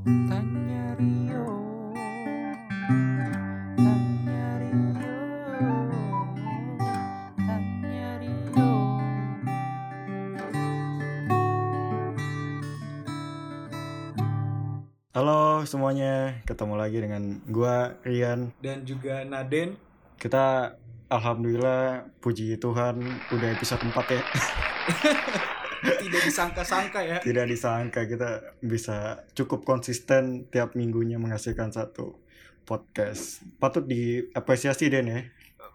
Tanya Rio Tanya Rio Tanya Rio Halo semuanya, ketemu lagi dengan gua Rian. Dan juga Naden Kita alhamdulillah puji Tuhan udah episode 4 ya. Tidak disangka-sangka ya. Tidak disangka kita bisa cukup konsisten tiap minggunya menghasilkan satu podcast. Patut diapresiasi Den ya.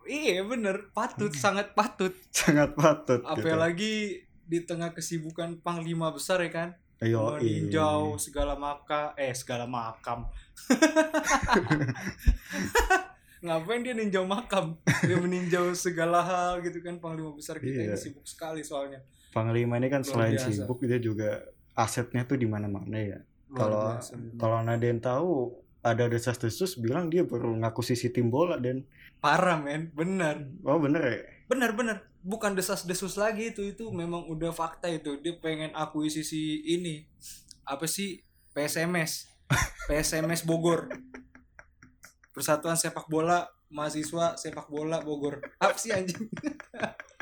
Iya bener. Patut Sangat patut. Sangat patut gitu. Apalagi di tengah kesibukan Panglima besar ya kan? Ayo, Meninjau segala maka Eh segala makam. Ngapain dia ninjau makam? Dia meninjau segala hal gitu kan? Panglima besar kita Iya. ini sibuk sekali soalnya Panglima ini kan Luar selain biasa. sibuk dia juga asetnya tuh di mana-mana ya. Kalau kalau Naden tahu ada desas-desus bilang dia baru ngaku sisi tim bola dan Parah men. Bener. Oh bener ya? Bener bener. Bukan desas desus lagi itu itu memang udah fakta itu. Dia pengen akuisisi ini. Apa sih? PSMS PSMS Bogor. Persatuan Sepak Bola Mahasiswa Sepak Bola Bogor. Apa sih anjing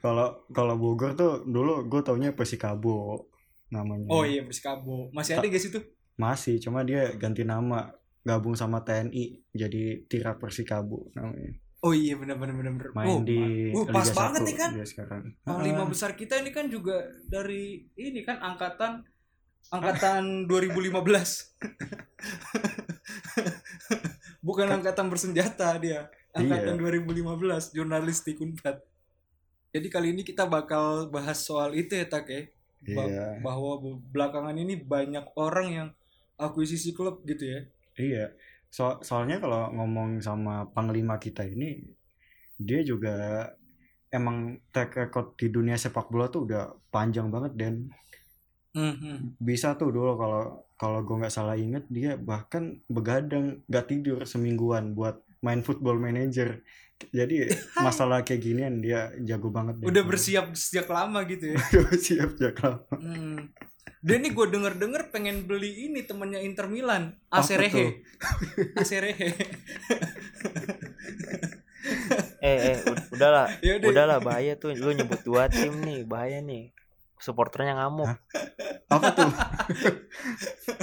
Kalau kalau Bogor tuh dulu gue taunya Persikabo namanya. oh iya Persikabo masih ada gak sih tuh Masih, cuma dia ganti nama gabung sama TNI jadi Tira Persikabo namanya. oh iya bener bener bener bener Main oh, di Liga pas 1 banget nih kan sekarang. Panglima Ah, besar kita ini kan juga dari ini kan angkatan angkatan 2015. Bukan angkatan bersenjata dia. Angkatan 2015 jurnalistik Unpad. Jadi kali ini kita bakal bahas soal itu ya Tak ya. Ba- Iya, Bahwa be- belakangan ini banyak orang yang akuisisi klub gitu ya. iya. So, soalnya kalau ngomong sama panglima kita ini dia juga emang track record di dunia sepak bola tuh udah panjang banget dan Mhm. bisa tuh dulu kalau kalau gue nggak salah inget dia bahkan begadang nggak tidur semingguan buat main football manager jadi masalah kayak ginian dia jago banget deh. Udah bersiap sejak lama gitu ya. Udah bersiap sejak lama Hmm. Dan ini gue denger-denger pengen beli ini temennya Inter Milan, Apa Acerehe. Acerehe. eh eh ud- udahlah Ya udah. udahlah bahaya tuh lu nyebut dua tim nih bahaya nih supporternya ngamuk apa tuh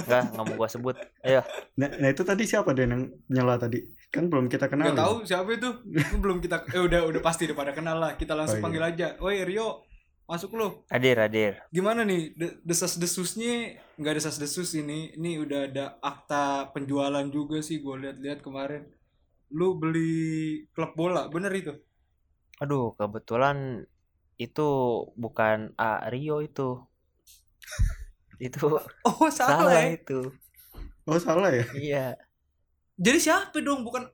enggak nggak mau gua sebut ayo nah, nah itu tadi siapa deh yang nyela tadi kan belum kita kenal Gak tahu siapa itu. Itu belum kita eh udah udah pasti udah pada kenal lah. Kita langsung Oh, iya. panggil aja. Woi Rio, masuk lu. hadir hadir Gimana nih de- desas-desusnya? Nggak desas-desus ini. Ini udah ada akta penjualan juga sih gue lihat-lihat kemarin. Lu beli klub bola, bener itu? aduh kebetulan itu bukan A Rio itu itu Oh salah, salah ya. itu oh salah ya iya Jadi siapa dong? Bukan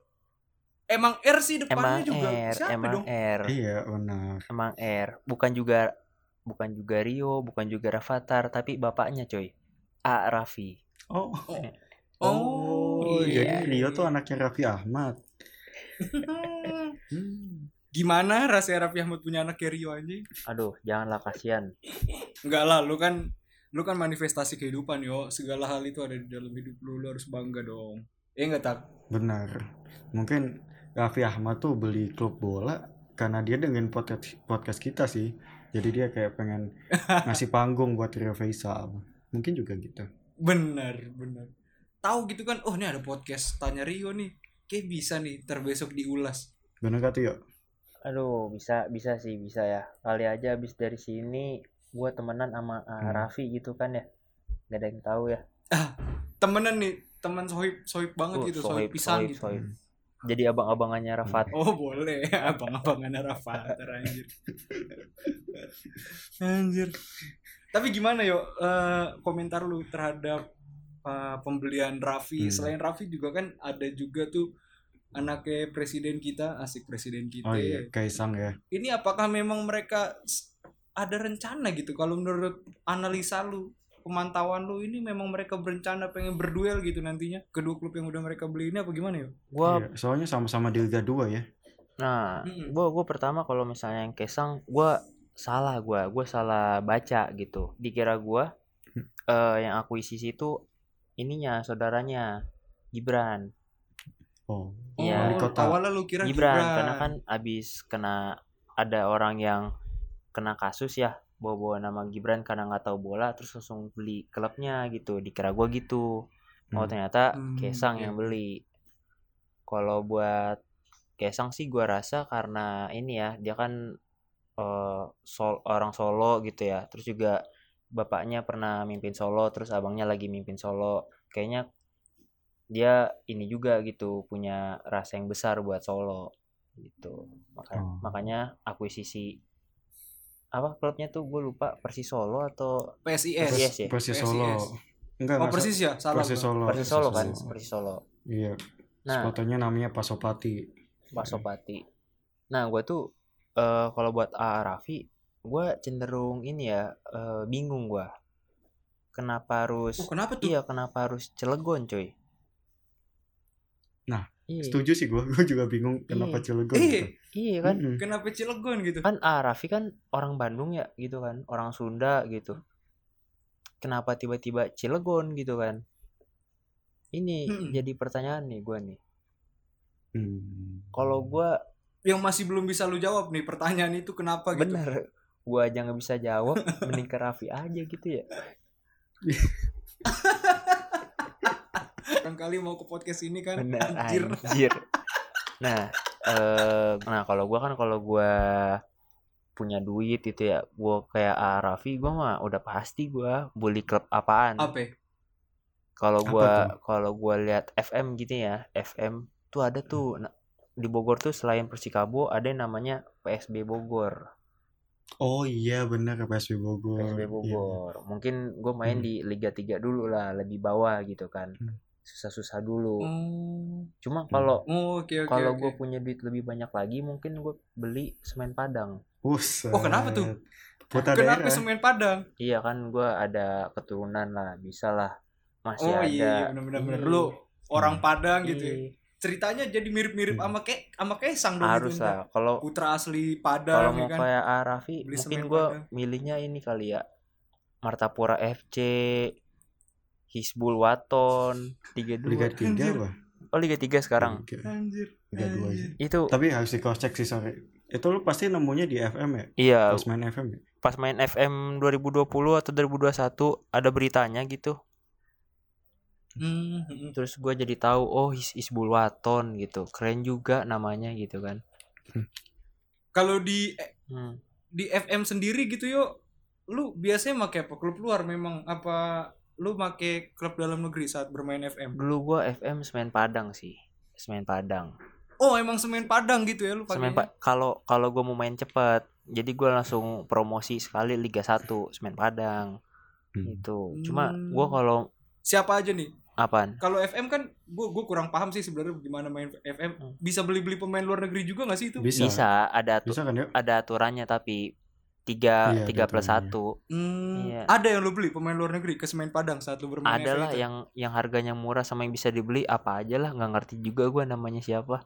emang R sih depannya emang juga. R Siapa emang dong? R iya benar emang R bukan juga bukan juga Rio bukan juga Rafathar tapi bapaknya coy A Raffi oh Oh, jadi iya. Rio tuh anaknya Raffi Ahmad Hmm. Gimana rasanya Raffi Ahmad punya anak kayak Rio anjing? aduh janganlah kasihan Enggak lah, lu kan lu kan manifestasi kehidupan yo. Segala hal itu ada di dalam hidup lu, lu harus bangga dong. Eh enggak tak? benar mungkin Raffi Ahmad tuh beli klub bola karena dia dengan podcast podcast kita sih jadi dia kayak pengen ngasih panggung buat Rio Faisal mungkin juga gitu Bener, bener. Tahu gitu kan, oh ini ada podcast tanya Rio nih. Kayak bisa nih terbesok diulas. bener gak tuh yuk Aduh, bisa bisa sih, bisa ya. Kali aja abis dari sini gua temenan sama uh, Hmm. Raffi gitu kan ya. Gak ada yang tahu ya. Temenan nih, teman sohib sohib banget Oh, gitu, sohib, sohib, pisang sohib, gitu. sohib. Jadi abang-abangannya Rafat. Oh boleh, abang-abangan Rafathar anjir. anjir. Tapi gimana yo eh, komentar lu terhadap eh, pembelian Raffi? Hmm. Selain Raffi juga kan ada juga tuh anaknya presiden kita, asik presiden kita. oh iya Kaisang ya Ini apakah memang mereka ada rencana gitu? Kalau menurut analisa lu, pemantauan lu ini memang mereka berencana pengen berduel gitu nantinya kedua klub yang udah mereka beli ini apa gimana ya? Gua Iya, soalnya sama-sama di Liga 2 ya nah, Mm-mm. gua gua pertama kalau misalnya yang Kesang, gua salah gua, gua salah baca gitu. Dikira gua Hmm. eh yang akuisisi itu ininya saudaranya Gibran Oh. Iya. Wali Oh, kota. awalnya lu kira Gibran, Gibran, karena kan abis kena ada orang yang kena kasus ya bawa-bawa nama Gibran karena nggak tahu bola terus langsung beli klubnya gitu. Dikira gua gitu. Oh Hmm. ternyata Hmm, Kesang oke, yang beli. Kalau buat Kesang sih gua rasa karena ini ya dia kan eh, sol orang Solo gitu ya. Terus juga bapaknya pernah mimpin Solo terus abangnya lagi mimpin Solo. Kayaknya dia ini juga gitu punya rasa yang besar buat Solo gitu. Maka- Oh. makanya akuisisi apa klubnya tuh gue lupa Persis Solo atau PSIS. Persis ya? Persis PSIS. Solo. Enggak, Oh persis ya, salah. Persis. Solo. Persis Solo kan. Persis Solo Iya. nah Sepatunya namanya Pasopati. Pak Sopati nah gue tuh eh kalau buat A Raffi gue cenderung ini ya eh, bingung gue kenapa harus Oh, kenapa tuh? iya kenapa harus Cilegon coy Nah, iya, Setuju sih gua. Gua juga bingung kenapa Iya. Cilegon Iya. gitu. iya kan Mm-mm. Kenapa Cilegon gitu? kan A Raffi kan orang Bandung ya gitu kan orang Sunda gitu kenapa tiba-tiba Cilegon gitu kan ini Mm-mm. jadi pertanyaan nih gue nih Hmm. kalau gue Yang masih belum bisa lu jawab nih pertanyaan itu kenapa gitu? bener gue aja nggak bisa jawab mending ke Raffi aja gitu ya Kan kali mau ke podcast ini kan. bener Anjir. anjir nah eh nah kalau gue kan kalau gue punya duit itu ya gue kayak A Raffi gue mah udah pasti gue bully klub apaan Apa? kalau tuh? kalau gua lihat FM gitu ya FM tuh ada tuh na- di Bogor tuh selain Persikabo ada yang namanya PSB Bogor Oh iya benar PSB Bogor. PSB Iya. Bogor mungkin gue main Hmm. di Liga 3 dulu lah lebih bawah gitu kan Hmm. Susah-susah dulu Oh, cuma kalau Oh, oke oke. kalau oke. gue punya duit lebih banyak lagi mungkin gue beli semen Padang Buset. Oh, kenapa tuh? Putra Kenapa daerah. semen Padang? iya kan gue ada keturunan lah bisa lah masih Oh ada iya, iya benar-benar benar. Lu orang Hmm. Padang gitu ya. Iya, Ceritanya jadi mirip-mirip Hmm. sama kayak sama Kaisang dong harus gitu, lah kalau Putra asli kalau Padang mau ya kan. kayak Arafi mungkin gue milihnya ini kali ya Martapura FC Hisbul Waton Liga 2 Liga 3 Anjir. apa? oh Liga 3 sekarang Liga, Anjir. Liga 2 anjir. itu Tapi harus di cross check sih sorry. Itu lu pasti nemunya di FM ya? iya Pas main FM ya? pas main FM 2020 atau 2021 ada beritanya gitu Hmm, hmm. terus gue jadi tahu oh His Hisbul Waton gitu keren juga namanya gitu kan Kalau di hmm. di FM sendiri gitu yo, lu biasanya make apa? Klub luar memang apa lu make klub dalam negeri saat bermain FM? dulu gue FM semen Padang sih semen Padang Oh, emang semen Padang gitu ya lu semen? Pa- kalau kalau gue mau main cepet jadi gue langsung promosi sekali Liga 1 semen Padang Hmm. itu cuma Hmm. gue kalau Siapa aja nih? apaan Kalau FM kan gua gua kurang paham sih sebenarnya gimana main FM. Hmm. Bisa beli-beli pemain luar negeri juga gak sih itu? Bisa. bisa ada atu- Bisa kan ya? ada aturannya tapi tiga Iya, tiga ada plus aturannya. satu Hmm, Iya. ada yang lu beli pemain luar negeri ke semen Padang saat lu bermain ada lah yang yang harganya murah sama yang bisa dibeli apa aja lah nggak ngerti juga gue namanya siapa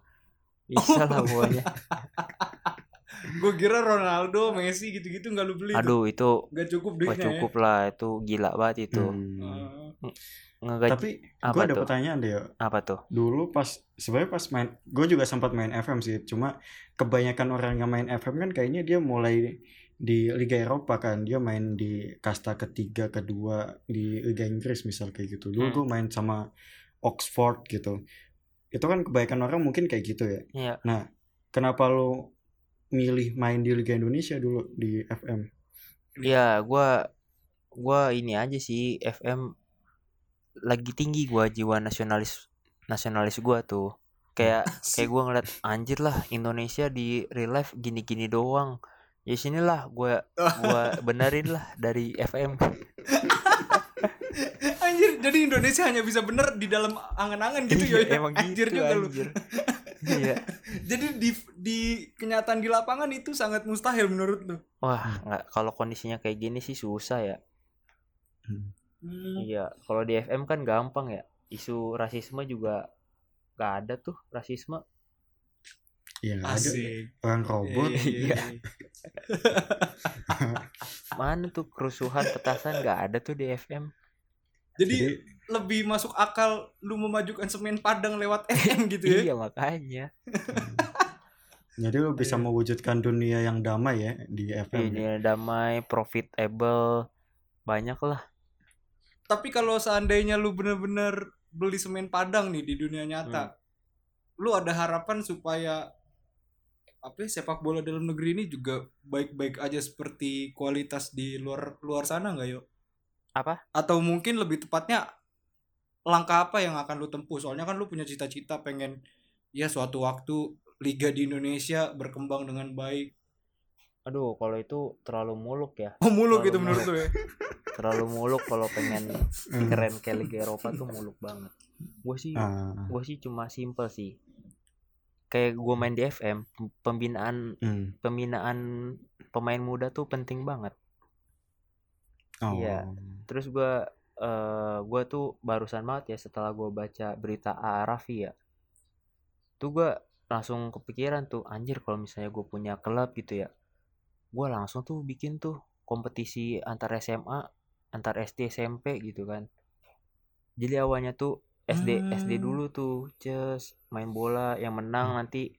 bisa lah pokoknya Gua kira Ronaldo, Messi gitu-gitu nggak lu beli tuh. aduh itu Gak cukup gak duitnya. cukup lah itu gila banget itu Hmm. Ya. ngegaji Tapi apa gue ada tuh? pertanyaan deh ya. apa tuh Dulu pas sebenarnya pas main gue juga sempat main FM sih. Cuma kebanyakan orang yang main FM kan kayaknya dia mulai di Liga Eropa kan. Dia main di kasta ketiga, kedua di Liga Inggris misal kayak gitu. Dulu Hmm. gue main sama Oxford gitu. Itu kan kebanyakan orang mungkin kayak gitu ya. Iya. Nah, kenapa lo milih main di Liga Indonesia dulu di FM? ya gua gua ini aja sih FM lagi tinggi gua jiwa nasionalis nasionalis gua tuh kayak kayak gua ngeliat anjir lah Indonesia di real life gini-gini doang ya sinilah gua gua benerin lah dari FM Anjir, jadi Indonesia hanya bisa bener di dalam angan-angan gitu ya. Emang anjir gitu, juga lu. anjir. iya Jadi di di kenyataan di lapangan itu sangat mustahil menurut lu. wah nggak kalau kondisinya kayak gini sih susah ya. Hmm. iya kalau di FM kan gampang ya isu rasisme juga gak ada tuh rasisme Ya nggak ada Asik. orang robot. Iya, iya, iya. mana tuh kerusuhan petasan gak ada tuh di FM Jadi, Jadi lebih masuk akal lu memajukan semen Padang lewat FM gitu ya. iya makanya jadi lu bisa Iya. mewujudkan dunia yang damai ya di FM. ya. ini damai profitable banyak lah Tapi kalau seandainya lu bener-bener beli semen Padang nih di dunia nyata, lu ada harapan supaya apa ya, sepak bola dalam negeri ini juga baik-baik aja seperti kualitas di luar luar sana nggak yuk? Apa? Atau mungkin lebih tepatnya langkah apa yang akan lu tempuh? Soalnya kan lu punya cita-cita pengen ya suatu waktu liga di Indonesia berkembang dengan baik. aduh kalau itu terlalu muluk ya Oh muluk Terlalu gitu menurut lu ya? terlalu muluk kalau pengen keren kayak Liga Eropa tuh muluk banget gue sih Ah, gue sih cuma simple sih kayak gue main di FM pembinaan hmm. pembinaan pemain muda tuh penting banget Oh. Iya. terus gue eh gue tuh barusan banget ya setelah gue baca berita A Raffi ya tuh gue langsung kepikiran tuh anjir kalau misalnya gue punya klub gitu ya gue langsung tuh bikin tuh kompetisi antar SMA antar SD SMP gitu kan jadi awalnya tuh SD SD Hmm. dulu tuh ces main bola yang menang nanti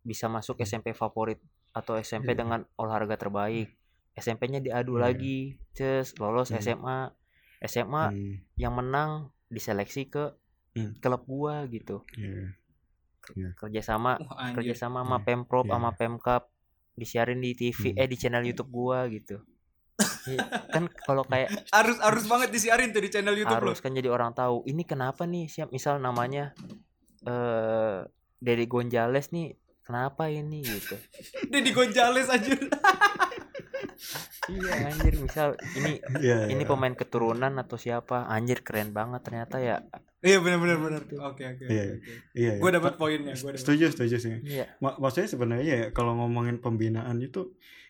bisa masuk SMP favorit atau SMP Iya. dengan olahraga terbaik SMP-nya diadu Iya. lagi ces lolos Hmm. SMA SMA Hmm, yang menang diseleksi ke Hmm. klub gua gitu iya. kerjasama Wah, anjir. kerjasama sama Iya, pemprov iya. sama pemkap disiarin di TV Hmm. eh di channel YouTube gua gitu Iya, kan kalau kayak Harus harus banget disiarin tuh di channel YouTube harus kan jadi orang tahu ini kenapa nih siap misal namanya eh Dedi Gonjales nih kenapa ini gitu Deddy Gonzales anjir. iya anjir misal ini Iya, ini iya. pemain keturunan atau siapa anjir keren banget ternyata ya Iya benar benar benar. Oke oke. Iya. Iya, Gue iya. dapat poinnya. Gue dapat. Setuju, setuju sih. iya Ma- maksudnya sebenarnya ya kalau ngomongin pembinaan itu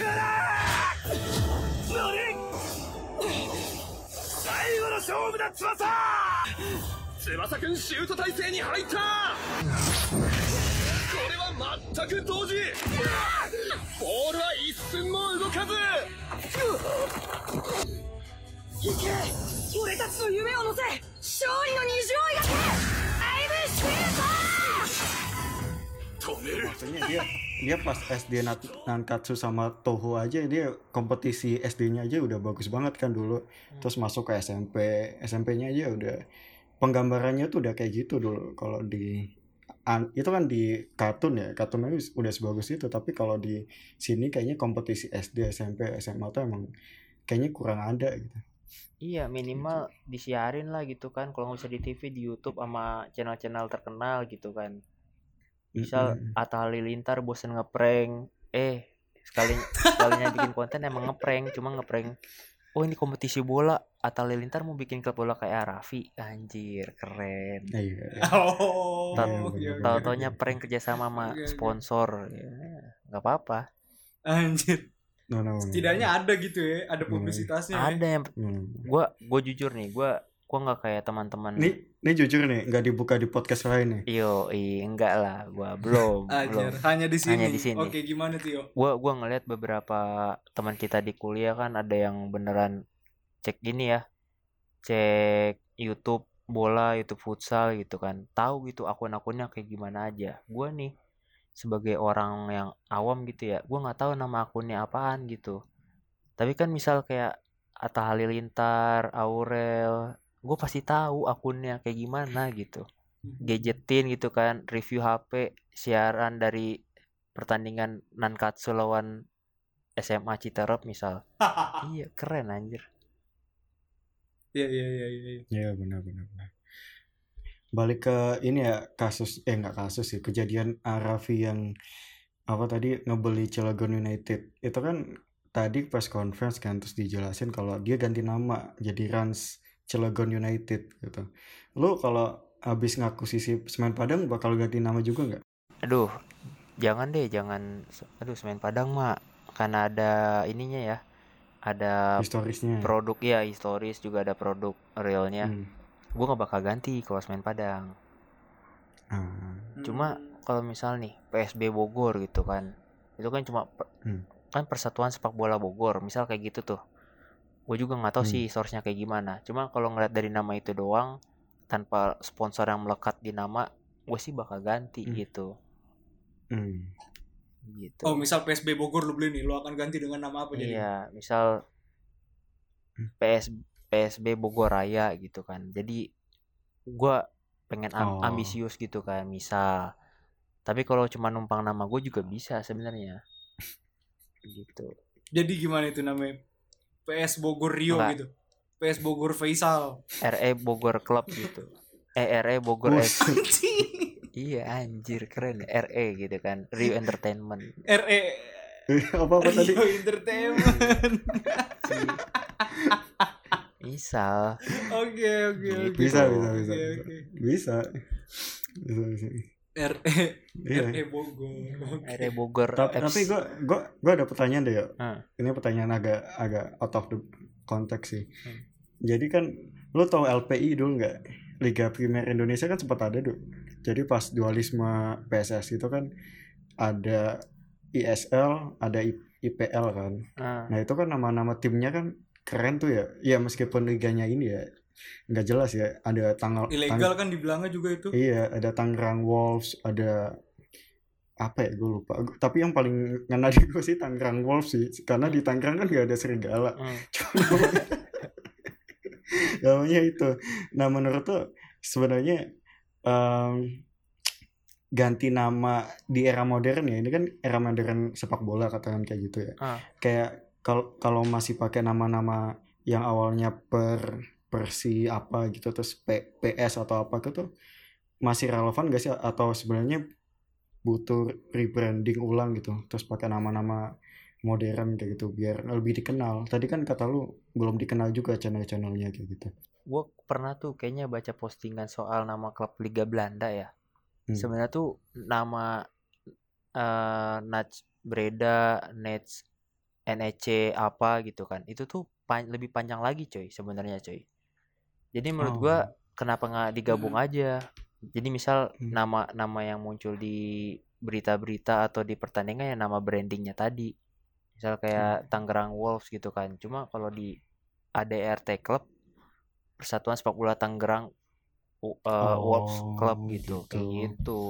最後の勝負だ翼翼くんシュート体勢に入ったこれは全く同時ボールは一寸も動かず行け俺たちの夢を乗せ勝利の虹を描けアイブシュート Maksudnya dia dia pas SD Nankatsu sama Toho aja dia kompetisi SD-nya aja udah bagus banget kan dulu. Terus masuk ke SMP, SMP-nya aja udah penggambarannya tuh udah kayak gitu dulu. Kalau di an- itu kan di kartun ya, kartunnya udah sebagus itu. Tapi kalau di sini kayaknya kompetisi SD, SMP, SMA tuh emang kayaknya kurang ada gitu. Iya minimal disiarin lah gitu kan kalau nggak bisa di TV di YouTube sama channel-channel terkenal gitu kan misal Mm-mm. Atta Halilintar bosen ngeprank eh sekali sekalinya bikin konten emang ngeprank cuma ngeprank oh ini kompetisi bola Atta Halilintar mau bikin klub bola kayak Raffi anjir keren Iya. Oh. Tahu- Iya, oke, bener. oke. tahu taunya prank kerjasama sama sponsor ya nggak apa-apa Anjir. No, no, no. Setidaknya ada gitu ya, ada publisitasnya. ya. ada yang Hmm. gua gua jujur nih gua gua nggak kayak teman-teman Nih, nih jujur nih, nggak dibuka di podcast lain nih. Iyo, i enggak lah, gua belum, Anjir, belum. hanya di sini. Hanya di sini. Oke, gimana tuh, Yo? Gua gua ngeliat beberapa teman kita di kuliah kan ada yang beneran cek gini ya, cek YouTube bola, YouTube futsal gitu kan, tahu gitu akun-akunnya kayak gimana aja. Gua nih sebagai orang yang awam gitu ya, gua nggak tahu nama akunnya apaan gitu. Tapi kan misal kayak Atta Halilintar, Aurel, gue pasti tahu akunnya kayak gimana gitu. Gadgetin gitu kan review HP siaran dari pertandingan Nankatsu lawan SMA Citerep misal. Iya keren anjir. Iya, iya, iya, iya. Iya benar benar benar. Balik ke ini ya kasus eh nggak kasus sih kejadian Arafi yang apa tadi ngebeli Cilegon United. Itu kan tadi pas conference kan terus dijelasin kalau dia ganti nama jadi Rans Cilegon United gitu. Lu kalau habis ngaku sisi Semen Padang bakal ganti nama juga nggak? Aduh, jangan deh, jangan. Aduh, semen Padang mah karena ada ininya ya. Ada Historisnya. produk ya historis juga ada produk realnya. Hmm. Gue nggak bakal ganti kalau semen Padang. Ah, Cuma kalau misal nih PSB Bogor gitu kan, itu kan cuma per- Hmm. kan Persatuan Sepak Bola Bogor, misal kayak gitu tuh. Gue juga nggak tahu Hmm. sih source-nya kayak gimana. Cuma kalau ngeliat dari nama itu doang, tanpa sponsor yang melekat di nama, gue sih bakal ganti Hmm. gitu. hmm. Gitu. Oh, misal PSB Bogor lu beli nih, lu akan ganti dengan nama apa jadi? Iya, misal Hmm. PS PSB Bogor Raya gitu kan. Jadi gua pengen am- Oh. ambisius gitu kan, misal. Tapi kalau cuma numpang nama gue juga bisa sebenarnya. Gitu. Jadi gimana itu namanya? PS Bogor Rio Enggak. gitu. PS Bogor Faisal. RE Bogor Club gitu. Eh RE Bogor Wah, F. Iya anjir keren ya. RE gitu kan. Rio Entertainment. RE apa apa tadi? Rio Entertainment. Misal Oke, oke, Gitu. oke. Bisa, bisa, bisa, Oke, bisa. oke. Bisa. Bisa, bisa. RE Iya. RE Bogor. RE Bogor Tapi, F. tapi gue gua gua ada pertanyaan deh ya. Hmm. Ini pertanyaan agak agak out of the konteks sih. Hmm. Jadi kan lu tahu LPI dulu nggak? Liga Primer Indonesia kan sempat ada tuh. Jadi pas dualisme PSS itu kan ada ISL, ada IPL kan. Ah, Nah itu kan nama-nama timnya kan keren tuh ya. Ya meskipun liganya ini ya nggak jelas ya. Ada tanggal Ilegal kan dibilangnya juga itu. Iya, ada Tangerang Wolves, ada apa ya gue lupa. Tapi yang paling ngena di gue sih Tangerang Wolves sih, karena di Tangerang kan gak ada serigala. hmm. Cuma namanya, namanya itu. Nah menurut tuh sebenarnya em, ganti nama di era modern ya. Ini kan era modern sepak bola katakan kayak gitu ya. Ah. Kayak kalau kalau masih pakai nama-nama yang awalnya per Persi apa gitu terus P- PS atau apa gitu masih relevan gak sih atau sebenarnya butuh rebranding ulang gitu terus pakai nama-nama modern kayak gitu biar lebih dikenal tadi kan kata lu belum dikenal juga channel-channelnya kayak gitu gue pernah tuh kayaknya baca postingan soal nama klub Liga Belanda ya. Hmm. Sebenarnya tuh nama eh Nats Breda, Nets, NEC apa gitu kan. Itu tuh pan- lebih panjang lagi coy sebenarnya coy. Jadi menurut Oh. gua kenapa nggak digabung aja? Jadi misal Hmm. nama-nama yang muncul di berita-berita atau di pertandingan ya nama brandingnya tadi. Misal Hmm. kayak Tangerang Wolves gitu kan. Cuma kalau di ADRT Club Persatuan Sepak Bola Tangerang U- eh, Wolves Oh, Club gitu. Kayak gitu. gitu.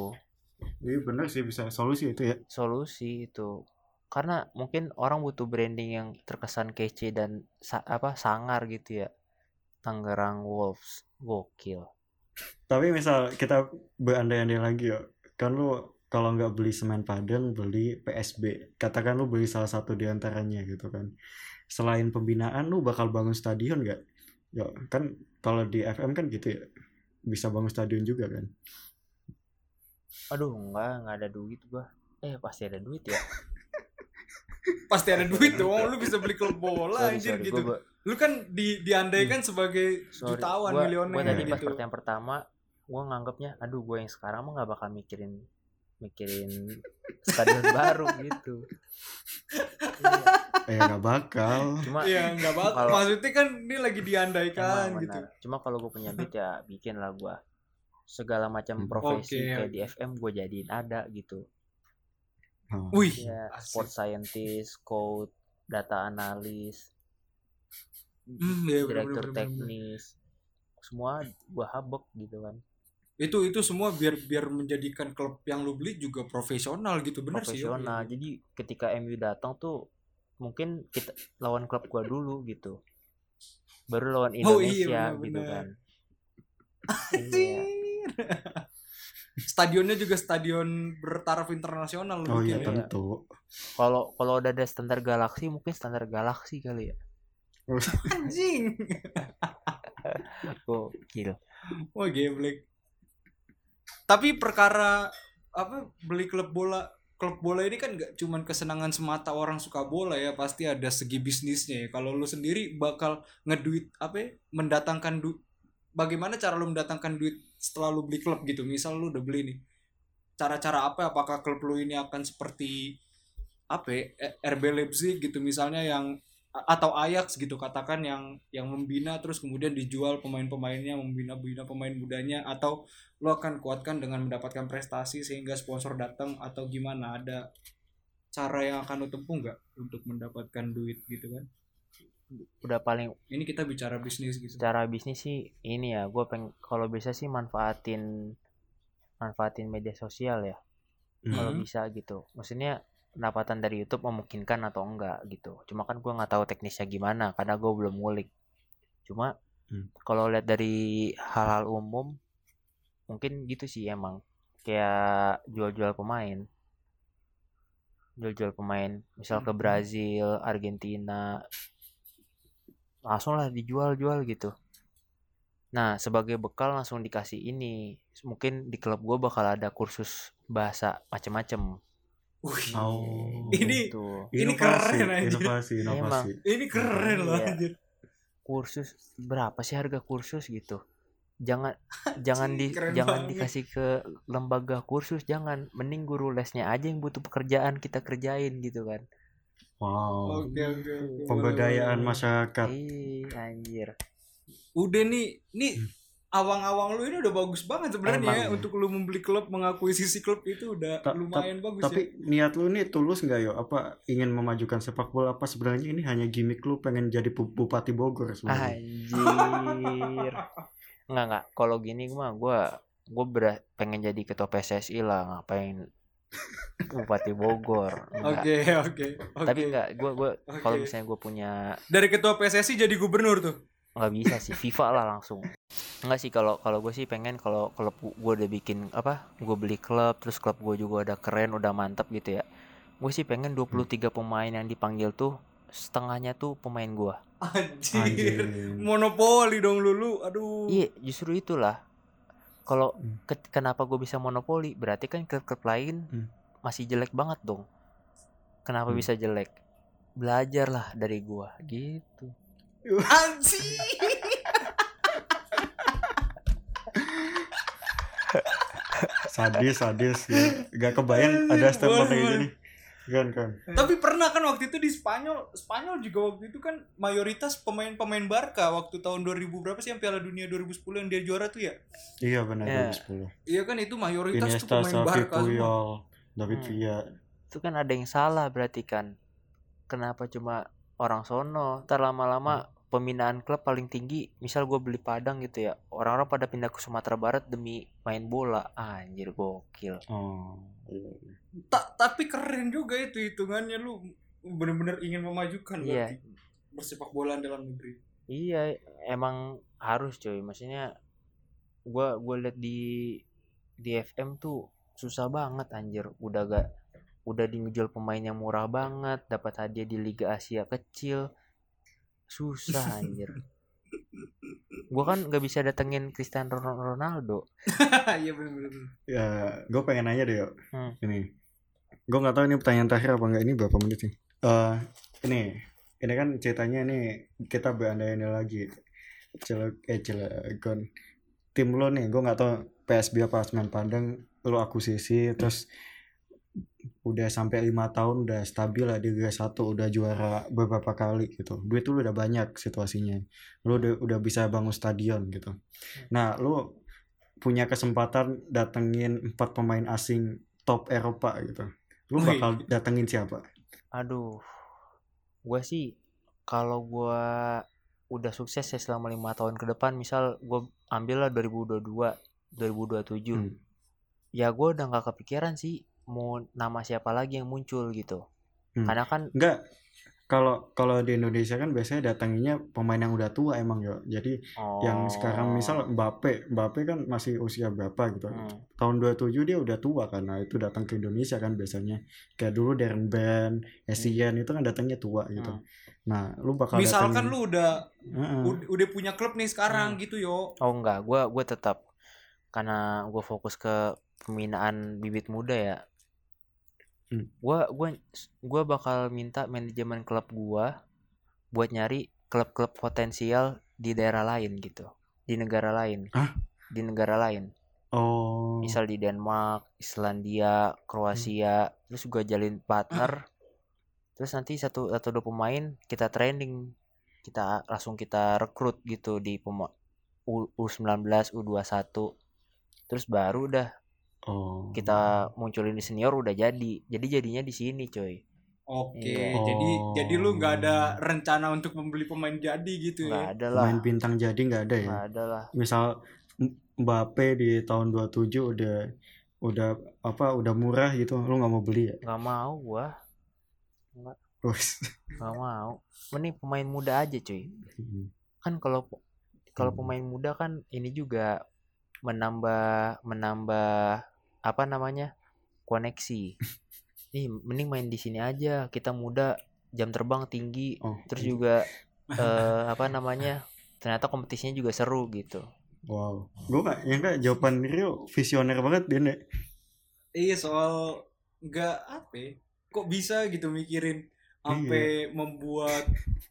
Iya bener sih bisa solusi itu ya Solusi itu. Karena mungkin orang butuh branding yang terkesan kece dan sa- apa sangar gitu ya. Tangerang Wolves. Gokil. tapi misal kita berandai-andai lagi ya kan lu kalau nggak beli semen padang beli PSB katakan lu beli salah satu di antaranya gitu kan selain pembinaan lu bakal bangun stadion nggak ya kan kalau di FM kan gitu ya bisa bangun stadion juga kan Aduh, enggak, enggak ada duit gua. Eh, pasti ada duit ya. Pasti ada duit dong, lu bisa beli klub bola Sorry, anjir sorry, gitu. gua- Lu kan di diandaikan sebagai sorry. jutawan Gua- milioner gua tadi pas gitu. pertanyaan pertama, gua nganggapnya, aduh, gua yang sekarang mah nggak bakal mikirin mikirin stadion baru gitu. Iya, eh nggak bakal Cuma Iya, enggak bakal. Kalau- Maksudnya kan ini lagi diandaikan Emang gitu. benar. Cuma kalau gue punya duit ya bikin lah gue. Segala macam Hmm. profesi Oke, kayak di FM gue jadiin ada gitu. Oh. Wih, Ya, asik. sport scientist, coach, data analis, Hmm, iya, bener, direktur bener, bener, bener. teknis, semua gue habek gitu kan. Itu itu semua biar biar menjadikan klub yang lu beli juga profesional gitu, bener sih. Profesional. Jadi ketika MU datang tuh mungkin kita lawan klub gua dulu gitu. Baru lawan Oh, iya, Indonesia benar, gitu benar. kan. Iya. Stadionnya juga stadion bertaraf internasional oh iya ya. tentu Kalau kalau udah ada standar galaksi mungkin standar galaksi kali ya. Anjing. Gokil. Wah, geblek. Tapi perkara apa beli klub bola klub bola ini kan gak cuman kesenangan semata orang suka bola ya pasti ada segi bisnisnya ya kalau lu sendiri bakal ngeduit apa ya, mendatangkan du bagaimana cara lu mendatangkan duit setelah lu beli klub gitu misal lu udah beli nih cara-cara apa apakah klub lu ini akan seperti apa ya, RB Leipzig gitu misalnya yang atau Ajax gitu katakan yang yang membina terus kemudian dijual pemain-pemainnya membina-bina pemain mudanya atau lo akan kuatkan dengan mendapatkan prestasi sehingga sponsor datang atau gimana? Ada cara yang akan lo tempuh nggak untuk mendapatkan duit gitu kan? Udah paling ini kita bicara bisnis gitu. Secara bisnis sih ini ya gue peng kalau bisa sih manfaatin manfaatin media sosial ya. Kalau Hmm. bisa gitu. Maksudnya pendapatan dari YouTube memungkinkan atau enggak gitu. Cuma kan gue nggak tahu teknisnya gimana karena gue belum ngulik. Cuma Hmm. kalau lihat dari hal-hal umum mungkin gitu sih emang. Kayak jual-jual pemain. Jual-jual pemain misal ke Mhm. Brazil Argentina langsung lah dijual-jual gitu. Nah sebagai bekal langsung dikasih ini. Mungkin di klub gue bakal ada kursus bahasa macem-macem Wih, Oh. Ini- gitu Ini inovasi, keren, anjir. inovasi, inovasi. ini keren loh Iya. anjir kursus berapa sih harga kursus gitu jangan jangan di keren jangan banget. dikasih ke lembaga kursus jangan mending guru lesnya aja yang butuh pekerjaan kita kerjain gitu kan Wow. oke oke oke. Pemberdayaan Boleh, boleh, boleh. masyarakat. ih anjir udah nih nih awang-awang lu ini udah bagus banget sebenarnya ya untuk lu membeli klub mengakuisisi klub itu udah Ta- ta- lumayan bagus Tapi ya. niat lu nih tulus nggak yo? Apa ingin memajukan sepak bola? Apa sebenarnya ini hanya gimmick lu pengen jadi bu- bupati Bogor sebenarnya? anjir. Nggak nggak. Kalau gini mah gua gue pengen jadi ketua PSSI lah. Ngapain Bupati Bogor? Oke oke oke tapi enggak gue gue kalau Oke. misalnya gue punya dari ketua PSSI jadi gubernur tuh nggak bisa sih FIFA lah langsung. Enggak sih kalau kalau gue sih pengen kalau klub gue udah bikin apa gue beli klub terus klub gue juga udah keren udah mantep gitu ya. Gue sih pengen 23 pemain yang dipanggil tuh setengahnya tuh pemain gue. Anjir, Anjir. monopoli dong lulu aduh. Iya justru itulah. Kalau Hmm. ke- kenapa gue bisa monopoli? Berarti kan klub-klub lain Hmm. masih jelek banget dong. Kenapa Hmm. bisa jelek? Belajarlah dari gua gitu anjir Sadis, sadis. Ya. Gak kebayang ada statement kayak gini. Kan, kan. tapi pernah kan waktu itu di Spanyol Spanyol juga waktu itu kan mayoritas pemain-pemain Barca waktu tahun 2000 berapa sih yang Piala Dunia 2010 yang dia juara tuh ya Iya benar Ya. 2010. iya kan itu mayoritas tuh Iniesta, pemain Xavi Barca semua Puyol, David Hmm. Villa. itu kan ada yang salah berarti kan kenapa cuma orang sono ntar lama-lama pembinaan klub paling tinggi misal gue beli Padang gitu ya orang-orang pada pindah ke Sumatera Barat demi main bola anjir gokil Oh. iya. Ta- tapi keren juga itu hitungannya lu bener-bener ingin memajukan Iya. berarti bersepak bola dalam negeri Iya, emang harus coy. Maksudnya gua gua liat di di FM tuh susah banget anjir. Udah gak udah dijual pemain yang murah banget, dapat hadiah di Liga Asia kecil. Susah anjir. gua kan gak bisa datengin Cristiano Ronaldo. iya bener-bener Ya, gue pengen nanya deh, yuk. Hmm. Ini. Gue nggak tahu ini pertanyaan terakhir apa enggak ini berapa menit sih? Eh, ini, ini kan ceritanya ini kita berandai-andai lagi. Celek, eh Cilegon. Tim lo nih, gue nggak tahu PSB apa Semen Padang, lo akuisisi terus udah sampai lima tahun udah stabil lah di Liga 1 udah juara beberapa kali gitu. Duit tuh udah banyak situasinya. Lu udah udah bisa bangun stadion gitu. Nah lu punya kesempatan datengin empat pemain asing top Eropa gitu. Lu bakal datengin siapa? Aduh. Gua sih kalau gua udah sukses ya selama lima tahun ke depan, misal gua ambil lah 2022, 2027. Hmm. ya gue udah nggak kepikiran sih mau nama siapa lagi yang muncul gitu Hmm. karena kan enggak kalau kalau di Indonesia kan biasanya datanginnya pemain yang udah tua emang yo jadi yang sekarang misal Mbappe Mbappe kan masih usia berapa gitu Hmm. tahun 27 dia udah tua karena itu datang ke Indonesia kan biasanya kayak dulu Darren Ban, Essien itu kan datangnya tua gitu. Hmm. Nah, lu bakal misalkan datengin- lu udah udah punya klub nih sekarang Hmm. gitu yo oh enggak gue gue tetap karena gue fokus ke pembinaan bibit muda ya Hmm. gua gua gua bakal minta manajemen klub gua buat nyari klub-klub potensial di daerah lain gitu di negara lain Hah? di negara lain Oh. misal di Denmark Islandia Kroasia terus gua jalin partner terus nanti satu atau dua pemain kita training kita langsung kita rekrut gitu di pema U, U19 U21 terus baru udah Oh. kita munculin di senior udah jadi jadi jadinya di sini coy Oke, Iya. jadi Oh. jadi lu nggak ada rencana untuk membeli pemain jadi gitu nggak ya? ada lah Pemain bintang jadi nggak ada ya. nggak ada lah Misal Mbappe di tahun 27 udah udah apa udah murah gitu, lu nggak mau beli ya? nggak mau gua Wes. nggak mau mending pemain muda aja cuy kan kalau kalau Hmm. pemain muda kan ini juga menambah menambah apa namanya koneksi nih mending main di sini aja kita muda jam terbang tinggi Oh. terus juga eh, apa namanya ternyata kompetisinya juga seru gitu Wow. Gue gak nyangka jawaban Rio visioner banget dia nek. Iya soal nggak apa? ya, Kok bisa gitu mikirin sampai membuat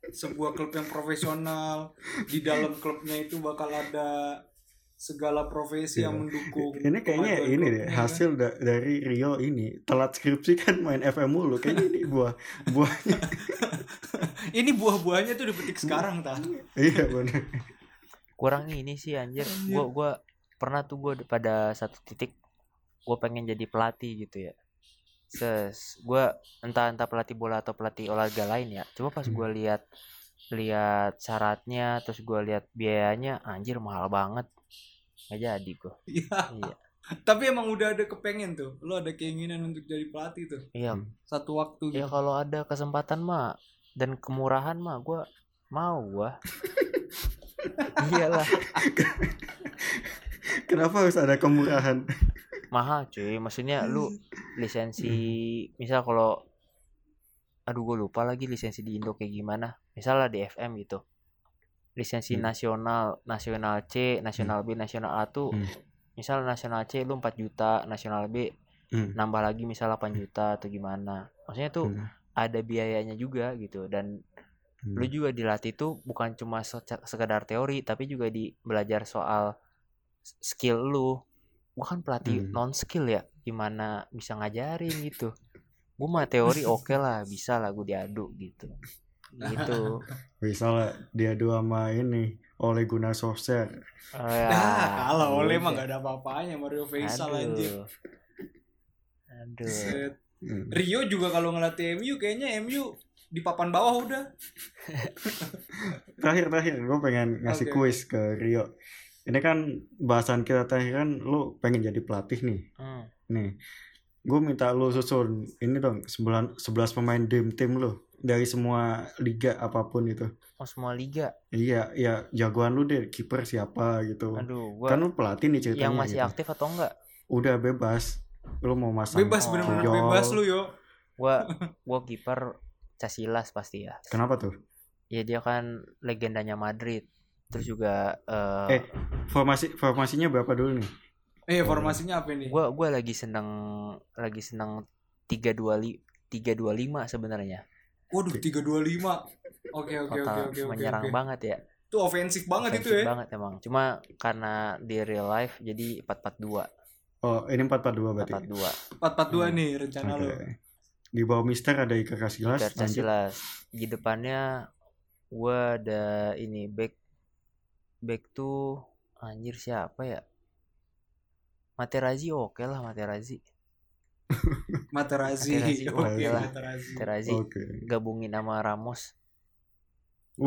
sebuah klub yang profesional di dalam klubnya itu bakal ada segala profesi yang Iya. mendukung. Ini kayaknya ini deh hasil da- dari Rio ini telat skripsi kan main FM mulu. Kayaknya ini buah buahnya. Ini buah-buahnya tuh dipetik sekarang tah. iya benar. kurang ini sih anjir gua gua pernah tuh gua pada satu titik gua pengen jadi pelatih gitu ya ses gua entah entah pelatih bola atau pelatih olahraga lain ya coba pas Hmm. gua lihat lihat syaratnya terus gua lihat biayanya anjir mahal banget nggak jadi gua Iya. iya Tapi emang udah ada kepengen tuh. Lu ada keinginan untuk jadi pelatih tuh. iya Hmm. Satu waktu ya gitu. kalau ada kesempatan mah dan kemurahan mah gua mau gua iyalah Kenapa harus ada kemurahan? mahal cuy maksudnya lu lisensi misal kalau aduh gue lupa lagi lisensi di Indo kayak gimana misalnya di FM gitu lisensi Hmm. nasional nasional C nasional B nasional A tuh Hmm. misal nasional C lu 4 juta nasional B Hmm. nambah lagi misal 8 juta atau gimana maksudnya tuh Hmm. ada biayanya juga gitu dan Hmm. lu juga dilatih tuh bukan cuma sekedar teori tapi juga di belajar soal skill lu gua kan pelatih Hmm. non skill ya gimana bisa ngajarin gitu gua mah teori oke lah bisa lah gua diadu gitu gitu Bisa lah dia dua sama ini oleh guna Solskjaer. Oh, ya, Nah, kalau oleh mah gak ada apa-apanya Mario Faisal anjir. aduh aduh Set. Hmm. Rio juga kalau ngelatih MU kayaknya MU di papan bawah udah. Terakhir terakhir gue pengen ngasih Oke. kuis ke Rio. Ini kan bahasan kita terakhir kan lu pengen jadi pelatih nih. Hmm. Nih, gue minta lu susun ini dong 9, 11 pemain dream team lu dari semua liga apa pun itu. oh semua liga Iya, iya jagoan lu deh kiper siapa gitu. aduh gua Kan lu pelatih nih ceritanya yang masih gitu. aktif atau enggak Udah bebas. Lu mau masang Bebas Oh. bener-bener Puyol. bebas lu yo. gua gua kiper Casillas pasti ya Kenapa tuh? ya dia kan legendanya Madrid terus juga eh Eh, formasi formasinya berapa dulu nih? Eh formasinya apa ini? gua gua lagi seneng lagi seneng tiga dua li tiga dua lima sebenarnya Waduh 325. Oke oke oke total oke oke. menyerang oke. banget ya Itu ofensif banget itu Offensive ya. banget emang cuma karena di real life jadi empat empat dua Oh, ini 442 empat berarti. empat dua 442 Hmm. nih rencana Oke. lu. Di bawah Mister ada Iker Casillas, lanjut. Casillas di depannya gua ada ini back back tuh anjir siapa ya Materazzi oke lah Materazzi Materazzi. Materazzi, Oke. Materazzi. Materazzi Oke. gabungin sama Ramos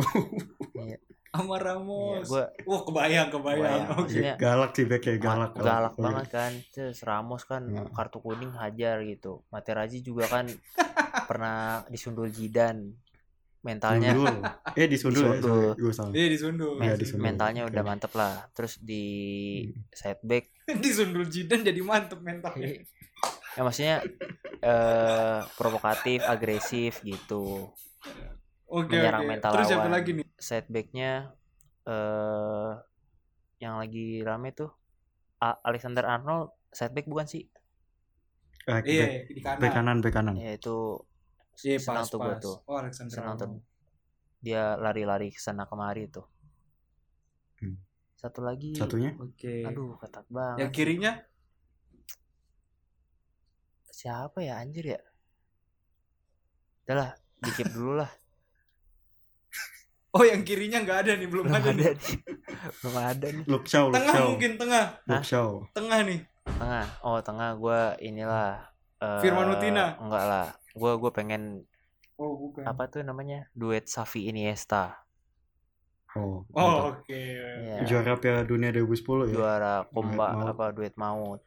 iya Sama iya Ramos. gua Wah kebayang kebayang. Kebayang. Oke. Maksudnya- galak sih backnya Ma- galak. galak, Oke. banget kan terus Ramos kan Nah. kartu kuning hajar gitu Materazzi juga kan pernah disundul Zidane mentalnya Sundul. Eh disundul ya. Disundul. Gue salah. Iya disundul. Iya, men- disundul. mentalnya udah mantep lah terus di Hmm. side back disundul Jidan jadi mantep mentalnya. Ya maksudnya eh provokatif agresif gitu Oke Menyerang oke. mental Terus siapa lawan. lagi nih? side backnya eh yang lagi rame tuh A- Alexander Arnold side back bukan sih Eh, Iya, back, di kanan. back kanan, back kanan. ya itu Iya, senang pas, tuh gue pas. tuh Oh, Alexander senang tuh Arnold. dia lari-lari ke sana kemari tuh Hmm. satu lagi Satunya Oke. aduh ketat banget Yang kirinya siapa ya anjir ya udah lah dikip dulu lah Oh, yang kirinya nggak ada nih, belum, belum ada, ada nih. belum ada nih Luke Shaw, Luke Tengah Shaw. mungkin tengah. Luke Shaw. Tengah nih. tengah oh tengah gue inilah eh, Firman Utina. enggak lah gue gue pengen Oh, bukan. apa tuh namanya duet Safi Iniesta Oh, Oh, oke. Iya. Juara Piala Dunia 2010 ya. juara komba maut. apa duet maut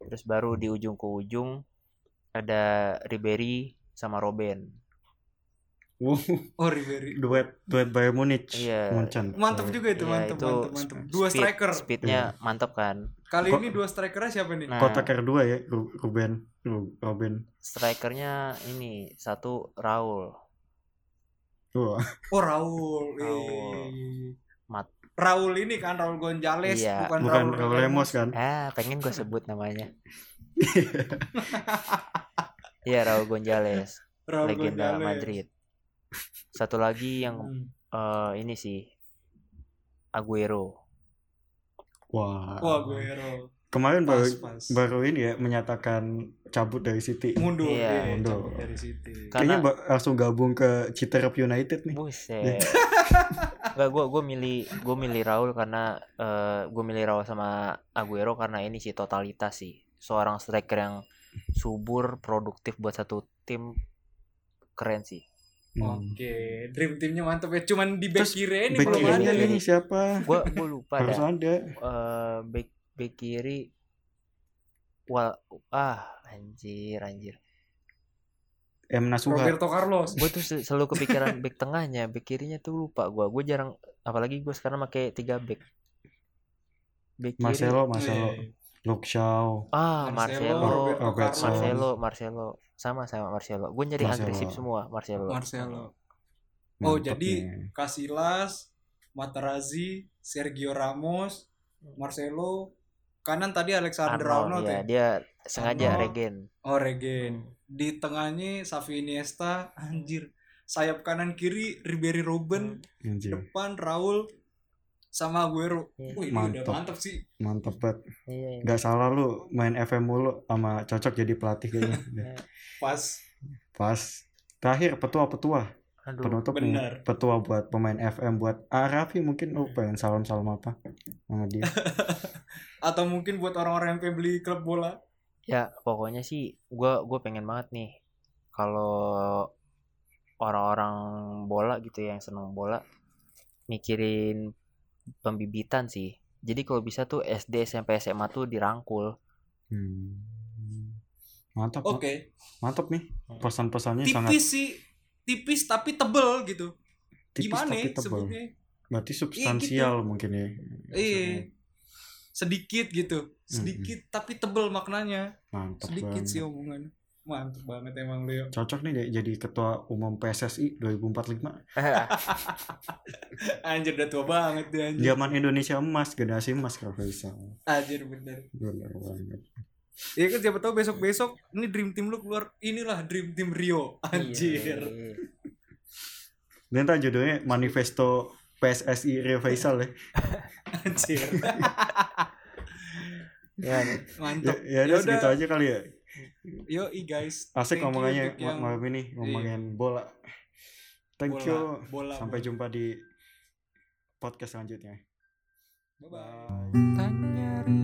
terus baru di ujung ke ujung ada Ribery sama Robben Wow, Oh, Ribery. duet duet Bayern Munich. Iya. Munchen. Mantap juga itu, Iya, mantap, itu mantap, mantap. Dua speed- striker. speednya mantap kan Kali Kok- ini dua strikernya siapa nih? Nah. Kotak R2 ya, Ru- Ruben, Ru- Robin. strikernya ini satu Raul Wah, Oh, Raul. Raul. Mat. Raul ini kan Raul Gonzales, Iya. bukan, bukan Raul Raul Lemos kan? ah pengen gue sebut namanya Iya Raul Gonzales Raul legenda Gonzales. Madrid satu lagi yang Hmm. eh, ini sih Aguero Wah. Wah, Guero. Kemarin Pas, baru pas. baru ini ya menyatakan cabut dari City. Mundur, Iya, iya, mundur. cabut dari City. Kayaknya Karena- ba- langsung gabung ke Citerap United nih. Buset. Enggak gue gue milih gue milih Raul karena eh gue milih Raul sama Aguero karena ini sih totalitas sih. Seorang striker yang subur, produktif buat satu tim keren sih. Hmm. Oke, dream teamnya mantap ya. Cuman di back Terus kiri ini Back belum kiri ada nih. siapa? Gue gue lupa Harus dah. ada. Eh back back kiri wal ah anjir anjir. M Nasuha. Roberto Carlos. Gue tuh sel- selalu kepikiran back tengahnya, back kirinya tuh lupa gue. Gue jarang apalagi gue sekarang pakai tiga back. Back kiri. Marcelo, Marcelo. Luke Shaw. Ah, Marcelo, Marcelo. Carlos. Marcelo, Marcelo, sama sama Marcelo. Gue nyari Marcelo. agresif semua, Marcelo. Marcelo. Oh, Mantap jadi nih. Casillas, Materazzi, Sergio Ramos, Marcelo, kanan tadi Alexander Arnold, ya, ya. dia sengaja Arnold. regen. Oh, Regen. Di tengahnya Xavi Iniesta, anjir. Sayap kanan kiri Ribery Robben, Anjir, depan Raul sama Aguero. Iya. Wih, ini udah Mantap. mantap sih. mantap banget. Iya, iya. Gak salah lu main FM mulu sama cocok jadi pelatih kayaknya. Iya. Pas. Pas. Terakhir petua-petua. Aduh, Penutup bener. Petua buat pemain FM buat ah, Raffi mungkin lu pengen salam-salam apa sama dia. Atau mungkin buat orang-orang yang pengen beli klub bola. ya pokoknya sih gua gua pengen banget nih kalau orang-orang bola gitu ya yang seneng bola mikirin pembibitan sih. Jadi kalau bisa tuh SD, SMP, SMA tuh dirangkul. Hmm. Mantap. Oke. Mantap nih. Pesan-pesannya sangat Tipis sih. Tipis tapi tebel gitu. tipis Gimana tapi ya tebal. sebutnya? Berarti substansial mungkin ya. Iya. Sedikit gitu. Sedikit tapi tebel maknanya. Mantap Sedikit banget. sih omongan. Mantap banget emang Leo. Cocok nih jadi ketua umum PSSI 2045. Anjir udah tua banget dia anjir. Zaman Indonesia emas, generasi emas kalau bisa. Anjir bener. Bener banget. Ya kan siapa tahu besok-besok ini dream team lu keluar inilah dream team Rio. Anjir. Iya. Dan ntar judulnya Manifesto PSSI Rio Faisal ya. Anjir. Ya, Mantap. Ya, ya udah segitu aja kali ya. Yo guys. Asik Thank you ngomongannya yang malam ini ngomongin bola. Thank bola, you. Bola. Sampai jumpa di podcast selanjutnya. Bye bye. Tanya Rio.